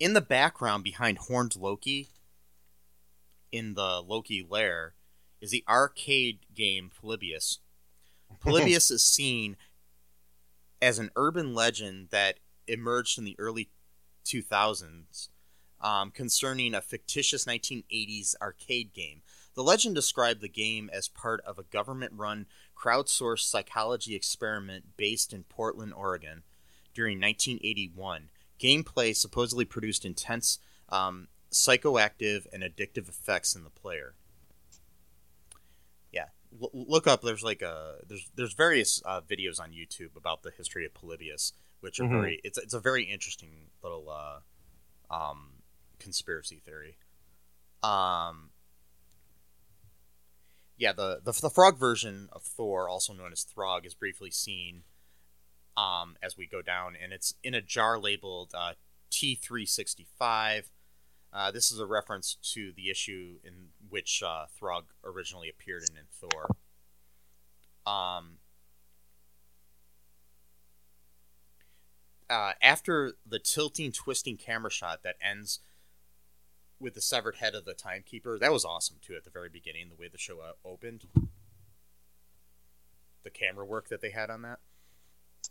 in the background behind Horned Loki, in the Loki lair, is the arcade game Polybius. Polybius is seen as an urban legend that emerged in the early 2000s um, concerning a fictitious 1980s arcade game. The legend described the game as part of a government run crowdsourced psychology experiment based in Portland, Oregon during 1981. Gameplay supposedly produced intense um, psychoactive and addictive effects in the player. Yeah, L- look up. There's like a there's there's various uh, videos on YouTube about the history of Polybius, which are Mhm. very it's it's a very interesting little uh, um, conspiracy theory. Um, yeah, the, the the frog version of Thor, also known as Throg, is briefly seen um, as we go down, and it's in a jar labeled uh, T365. Uh, this is a reference to the issue in which uh, Throg originally appeared in, in Thor. Um, uh, after the tilting, twisting camera shot that ends with the severed head of the timekeeper, that was awesome too at the very beginning, the way the show uh, opened. The camera work that they had on that.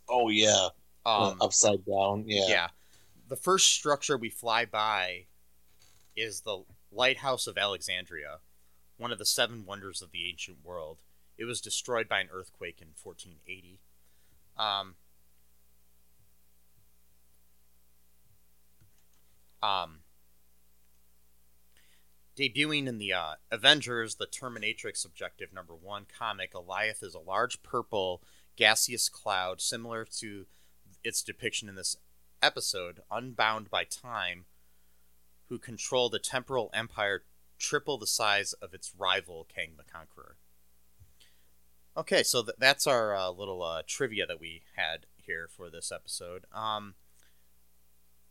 Oh yeah, Um, upside down. Yeah. yeah. The first structure we fly by is the Lighthouse of Alexandria, one of the seven wonders of the ancient world. It was destroyed by an earthquake in 1480. Um, um, debuting in the uh, Avengers, the Terminatrix Objective Number One comic, Alioth is a large purple gaseous cloud similar to its depiction in this episode, unbound by time, who controlled a temporal empire triple the size of its rival, Kang the Conqueror. Okay, so th- that's our uh, little uh, trivia that we had here for this episode. Um,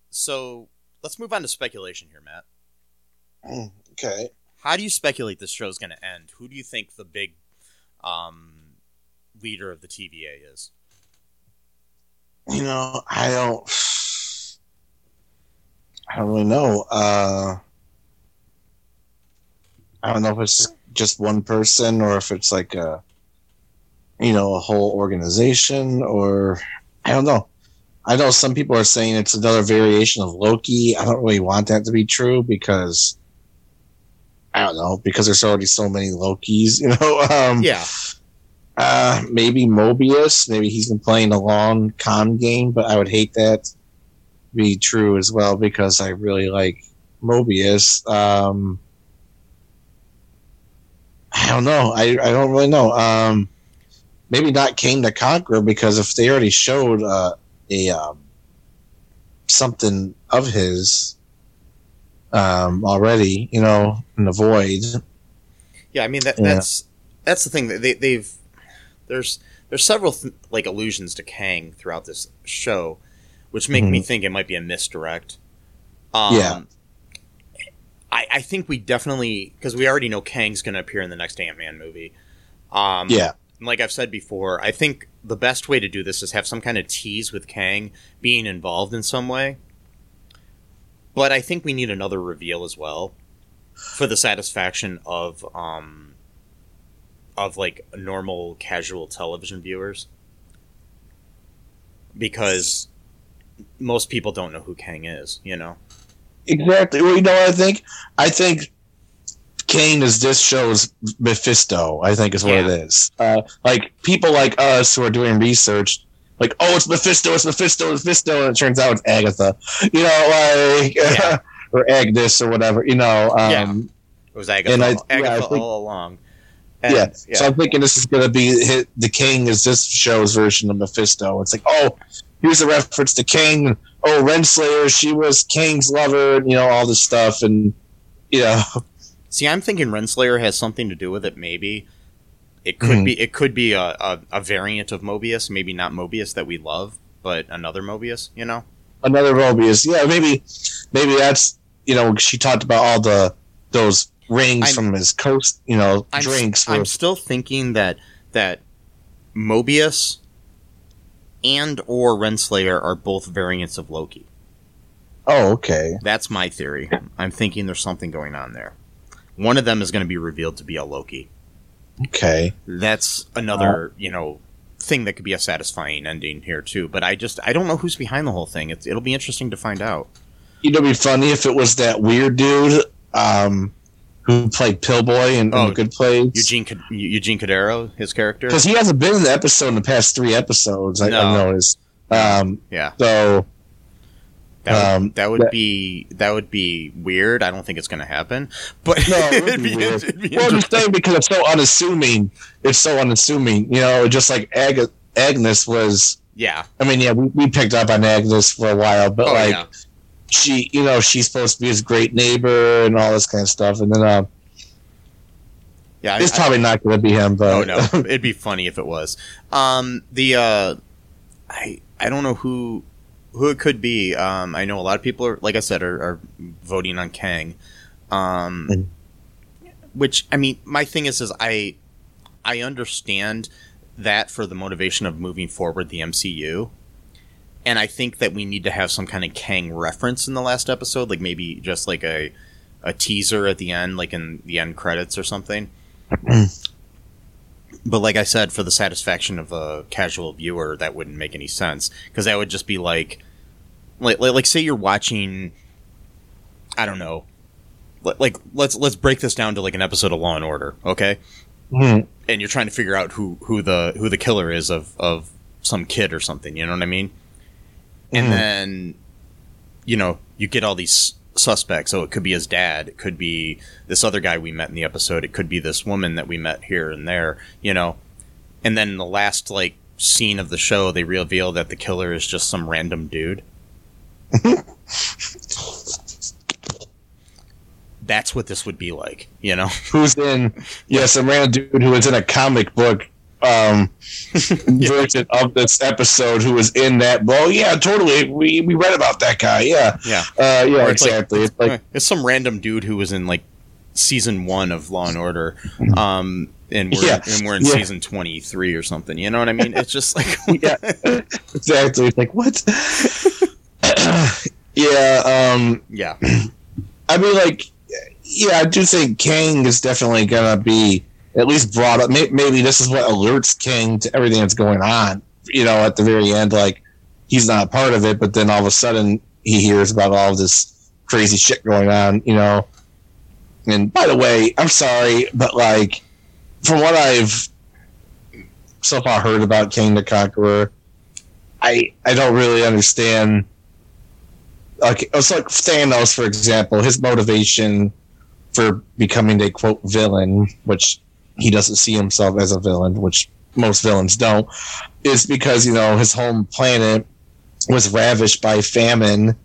so let's move on to speculation here, Matt. Okay. How do you speculate this show is going to end? Who do you think the big um, leader of the TVA is? You know, I don't. I don't really know. Uh, I don't know if it's just one person or if it's like a, you know, a whole organization or I don't know. I know some people are saying it's another variation of Loki. I don't really want that to be true because I don't know because there's already so many Lokis. You know. Um, Yeah. Uh, maybe Mobius. Maybe he's been playing a long con game, but I would hate that to be true as well because I really like Mobius. Um, I don't know. I, I don't really know. Um, maybe not Kang the Conqueror because if they already showed uh, a um, something of his um, already, you know, in the void. Yeah, I mean that, Yeah. that's that's the thing that they, they've there's there's several th- like allusions to Kang throughout this show, which make me think it might be a misdirect. Um, Yeah. I, I think we definitely because we already know Kang's going to appear in the next Ant Man movie. Um, Yeah. like I've said before, I think the best way to do this is have some kind of tease with Kang being involved in some way. But I think we need another reveal as well for the satisfaction of um of like normal casual television viewers because most people don't know who Kang is, you know. Exactly. Well, you know what I think? I think Kang is this show's Mephisto. I think is what Yeah. it is. Uh, like people like us who are doing research, like, oh, it's Mephisto, it's Mephisto, it's Mephisto, and it turns out it's Agatha. You know, like Yeah. or Agnes or whatever. You know. Um, Yeah. It was Agatha, I- Agatha yeah, I think- all along. And, yeah. yeah. So I'm thinking this is going to be hit, the Kang is this show's version of Mephisto. It's like, oh, here's a reference to Kang. Oh, Renslayer, she was Kang's lover, and you know all this stuff, and you know, See, I'm thinking Renslayer has something to do with it. Maybe it could Mhm. be. It could be a, a, a variant of Mobius. Maybe not Mobius that we love, but another Mobius. You know? another Mobius. Yeah, maybe, maybe that's you know she talked about all the those rings I'm- from his coast, you know, I'm, drinks. I'm still thinking that that Mobius and or Renslayer are both variants of Loki. oh, okay. That's my theory. I'm thinking there's something going on there. One of them is going to be revealed to be a Loki. Okay. That's another, you know, thing that could be a satisfying ending here too. But I just I don't know who's behind the whole thing. It's, it'll be interesting to find out. You know, it'd be funny if it was that weird dude um, who played Pillboi in, in Oh, the Good Place. Eugene Eugene Cordero, his character. because he hasn't been in the episode in the past three episodes. I, No. I've noticed. Um, Yeah, so that would, Um, that would that- be that would be weird. I don't think it's going to happen. But no, it would be weird. it'd be well, I'm saying because it's so unassuming. It's so unassuming. You know, just like Ag- Agnes was. yeah. I mean, yeah, we, we picked up on Agnes for a while, but Oh like yeah. She, you know, she's supposed to be his great neighbor and all this kind of stuff, and then uh, Yeah. It's I- probably not going to be him. But Oh no, it'd be funny if it was. Um, the uh, I I don't know who who it could be. Um, I know a lot of people are, like I said, are, are voting on Kang. Um, Mm. which I mean, my thing is, is I I understand that for the motivation of moving forward the MCU. And I think that we need to have some kind of Kang reference in the last episode, like maybe just like a a teaser at the end, like in the end credits or something. But like I said, for the satisfaction of a casual viewer, that wouldn't make any sense because that would just be like, like, like, like say you're watching, I don't know, li- like let's let's break this down to like an episode of Law and Order, okay? Hmm. And you're trying to figure out who who the who the killer is of of some kid or something. You know what I mean? And Mhm. then, you know, you get all these suspects. So it could be his dad. It could be this other guy we met in the episode. It could be this woman that we met here and there. You know, and then the last like scene of the show, they reveal that the killer is just some random dude. That's what this would be like, you know. who's in yeah some random dude who was in a comic book um version of this episode who was in that well yeah totally. We we read about that guy. Yeah. Yeah. uh yeah it's like- exactly. It's like it's some random dude who was in like season one of Law and Order, um, and we're Yeah. and we're in Yeah. season twenty three or something. You know what I mean? It's just like yeah. exactly. It's like what? Yeah um yeah, I mean, like, yeah, I do think Kang is definitely gonna be at least brought up. May- Maybe this is what alerts Kang to everything that's going on. You know, at the very end, like he's not a part of it, but then all of a sudden he hears about all this crazy shit going on. You know, and by the way, I'm sorry, but like from what I've so far heard about Kang the Conqueror, I I don't really understand like it's like Thanos, for example, his motivation for becoming a quote villain, which he doesn't see himself as a villain, which most villains don't, is because you know his home planet was ravished by famine,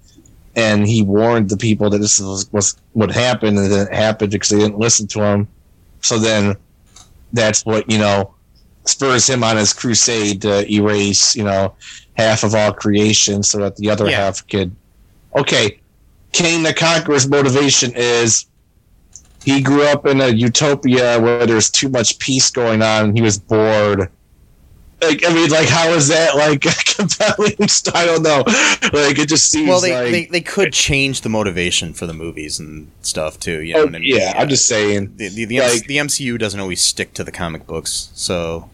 and he warned the people that this was, was would happen, and it happened because they didn't listen to him. So then, that's what you know spurs him on his crusade to erase you know half of all creation, so that the other Yeah. half could okay, Kang the Conqueror's motivation is he grew up in a utopia where there's too much peace going on and he was bored. Like I mean, like how is that like compelling? I don't know. Like it just seems well, they, like they they could change the motivation for the movies and stuff too. You know oh, what I mean? yeah, I'm just saying. the the, the, like- the MCU doesn't always stick to the comic books, so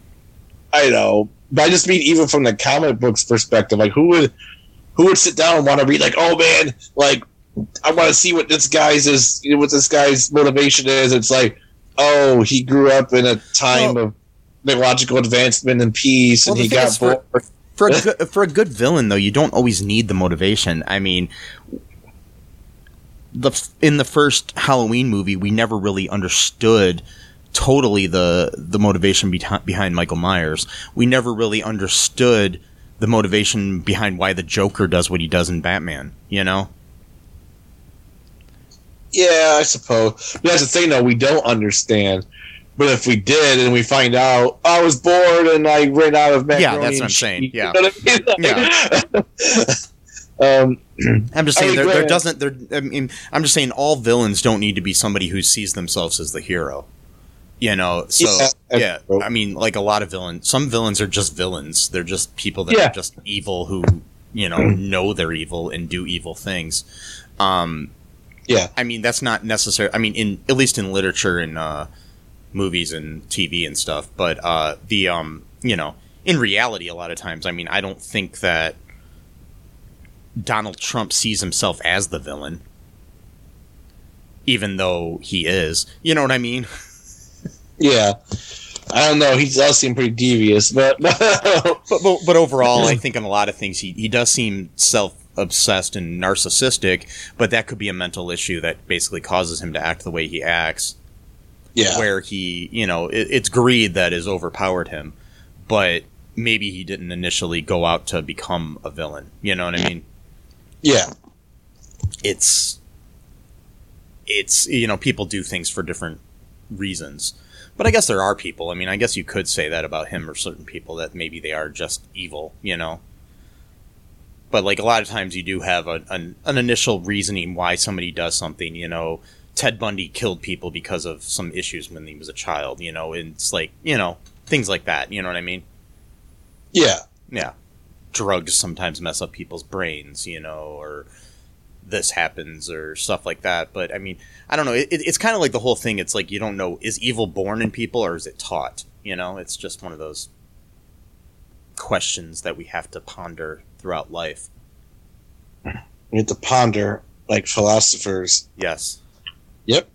I know, but I just mean even from the comic books perspective, like who would who would sit down and want to read like, oh man, like I want to see what this guy's is, what this guy's motivation is. It's like, oh, he grew up in a time of technological advancement and peace, Well, and he got is, for- for a good, for a good villain though, you don't always need the motivation. I mean, the in the first Halloween movie, we never really understood totally the the motivation behind behind Michael Myers. We never really understood the motivation behind why the Joker does what he does in Batman. You know? Yeah, I suppose. But that's the thing, though. We don't understand. But if we did, and we find out I was bored and I ran out of macaroni, Yeah, that's what I'm and saying. cheese," Yeah. you know I mean? um, I'm just saying there, there doesn't there. I mean, I'm just saying all villains don't need to be somebody who sees themselves as the hero. You know, so Yeah, yeah. I mean, like a lot of villains. Some villains are just villains. They're just people that Yeah. are just evil who you know know they're evil and do evil things. Um, yeah, I mean, that's not necessary. I mean, in at least in literature and uh, movies and TV and stuff. But uh, the um, you know, in reality, a lot of times, I mean, I don't think that Donald Trump sees himself as the villain, even though he is. You know what I mean? yeah. I don't know. He does seem pretty devious, but But but, but overall, I think in a lot of things, he he does seem self obsessed and narcissistic. But that could be a mental issue that basically causes him to act the way he acts. yeah, where he, you know, it, it's greed that has overpowered him, but maybe he didn't initially go out to become a villain. You know what I mean? yeah, It's, it's you know, people do things for different reasons. But I guess there are people. I mean, I guess you could say that about him or certain people that maybe they are just evil. You know. But like a lot of times, you do have a, an an initial reasoning why somebody does something. You know, Ted Bundy killed people because of some issues when he was a child. You know, and it's like you know things like that. You know what I mean? yeah, Yeah. Drugs sometimes mess up people's brains. You know, or this happens or stuff like that. But I mean, I don't know. It, it's kind of like the whole thing. It's like you don't know is evil born in people or is it taught? You know, it's just one of those questions that we have to ponder throughout life. you have to ponder like philosophers. Yes. Yep.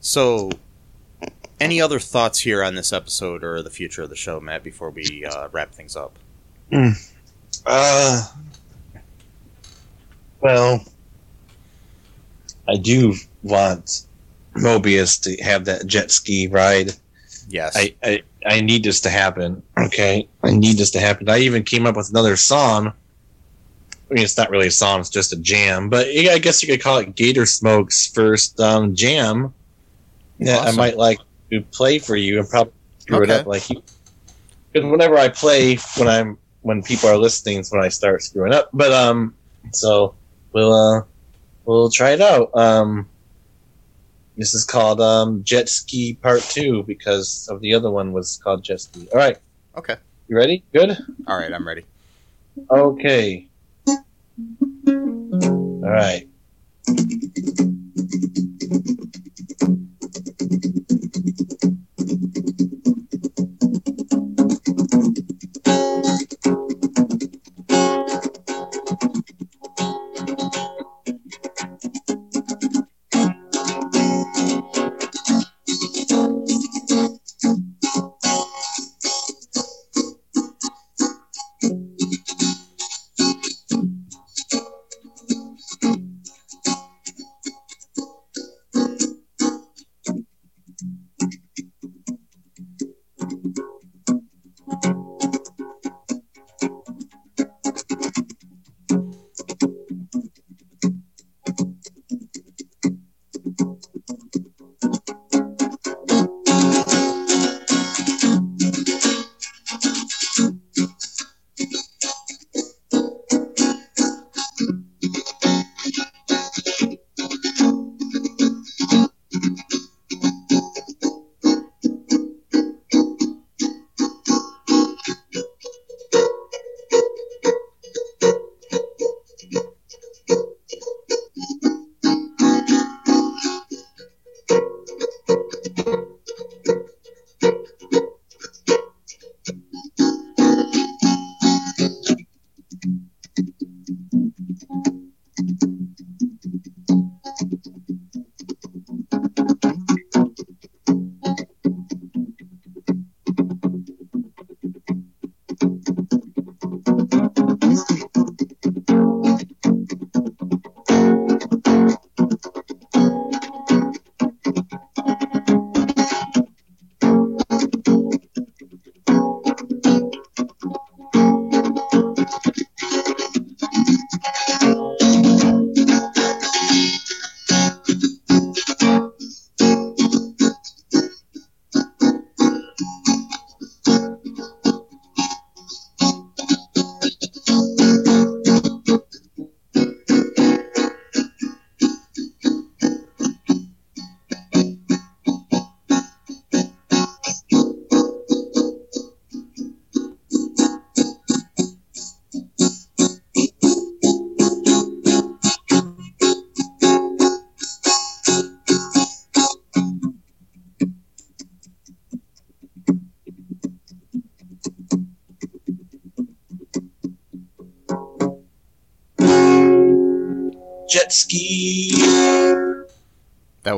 So, any other thoughts here on this episode or the future of the show, Matt? Before we uh, wrap things up. Uh, well, I do want Mobius to have that jet ski ride. Yes. I, I, I need this to happen. Okay, I need this to happen. I even came up with another song. I mean, it's not really a song; it's just a jam. But yeah, I guess you could call it Gator Smoke's first um, jam. Yeah, Awesome. I might like to play for you and probably screw it up like you. Because whenever I play, when I'm when people are listening, is when I start screwing up. But um, so we'll uh, we'll try it out. Um, this is called um, Jet Ski Part Two because of the other one was called Jet Ski. All right, Okay. You ready? Good? All right, I'm ready. Okay. All right.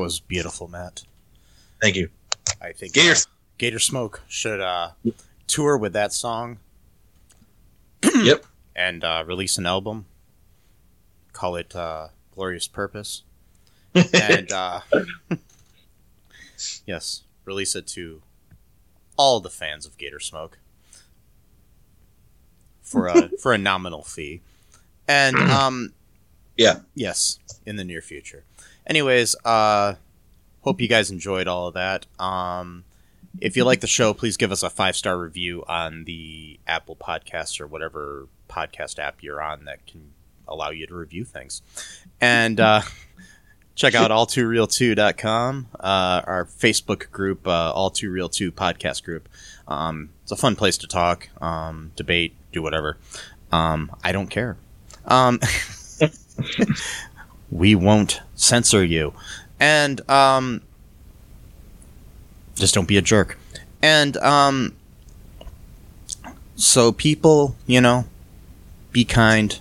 Was beautiful, Matt. Thank you. I think Gator- uh, Gator Smoke should uh, tour with that song yep. and uh, release an album. Call it uh, Glorious Purpose. and uh, yes, release it to all the fans of Gator Smoke for a for a nominal fee. And um, Yeah. yes, in the near future. Anyways, uh, hope you guys enjoyed all of that. Um, if you like the show, please give us a five star review on the Apple Podcasts or whatever podcast app you're on that can allow you to review things. And uh, check out all2real2.com, uh, our Facebook group, uh, All Too Real 2 podcast group. Um, it's a fun place to talk, um, debate, do whatever. Um, I don't care. We won't censor you. And um, just don't be a jerk. And um, so people, you know, be kind.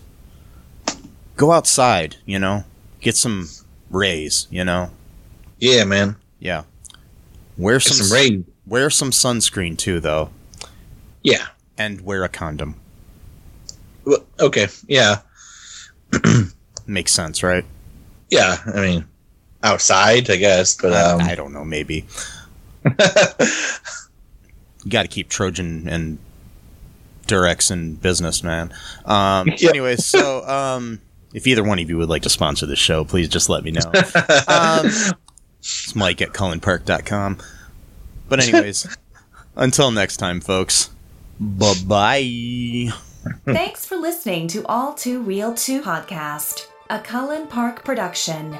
Go outside, you know, get some rays, you know. Yeah, man. Yeah. Wear Get some, some rain. wear some sunscreen too though Yeah. and wear a condom. Well, Okay. Yeah. Makes sense, right? Yeah. I mean, outside, I guess, but I- um, I don't know, maybe. You got to keep Trojan and Durex in business, man. Um, Yeah. Anyways, so um, if either one of you would like to sponsor the show, please just let me know. Um, it's Mike at cullenpark.com. But, anyways, until next time, folks, bye bye. Thanks for listening to All Too Real 2 podcast, a Cullen Park production.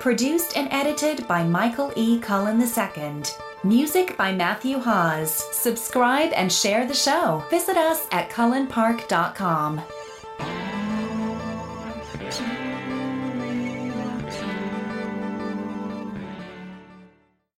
Produced and edited by Michael E. Cullen II. Music by Matthew Hawes. Subscribe and share the show. Visit us at cullenpark.com.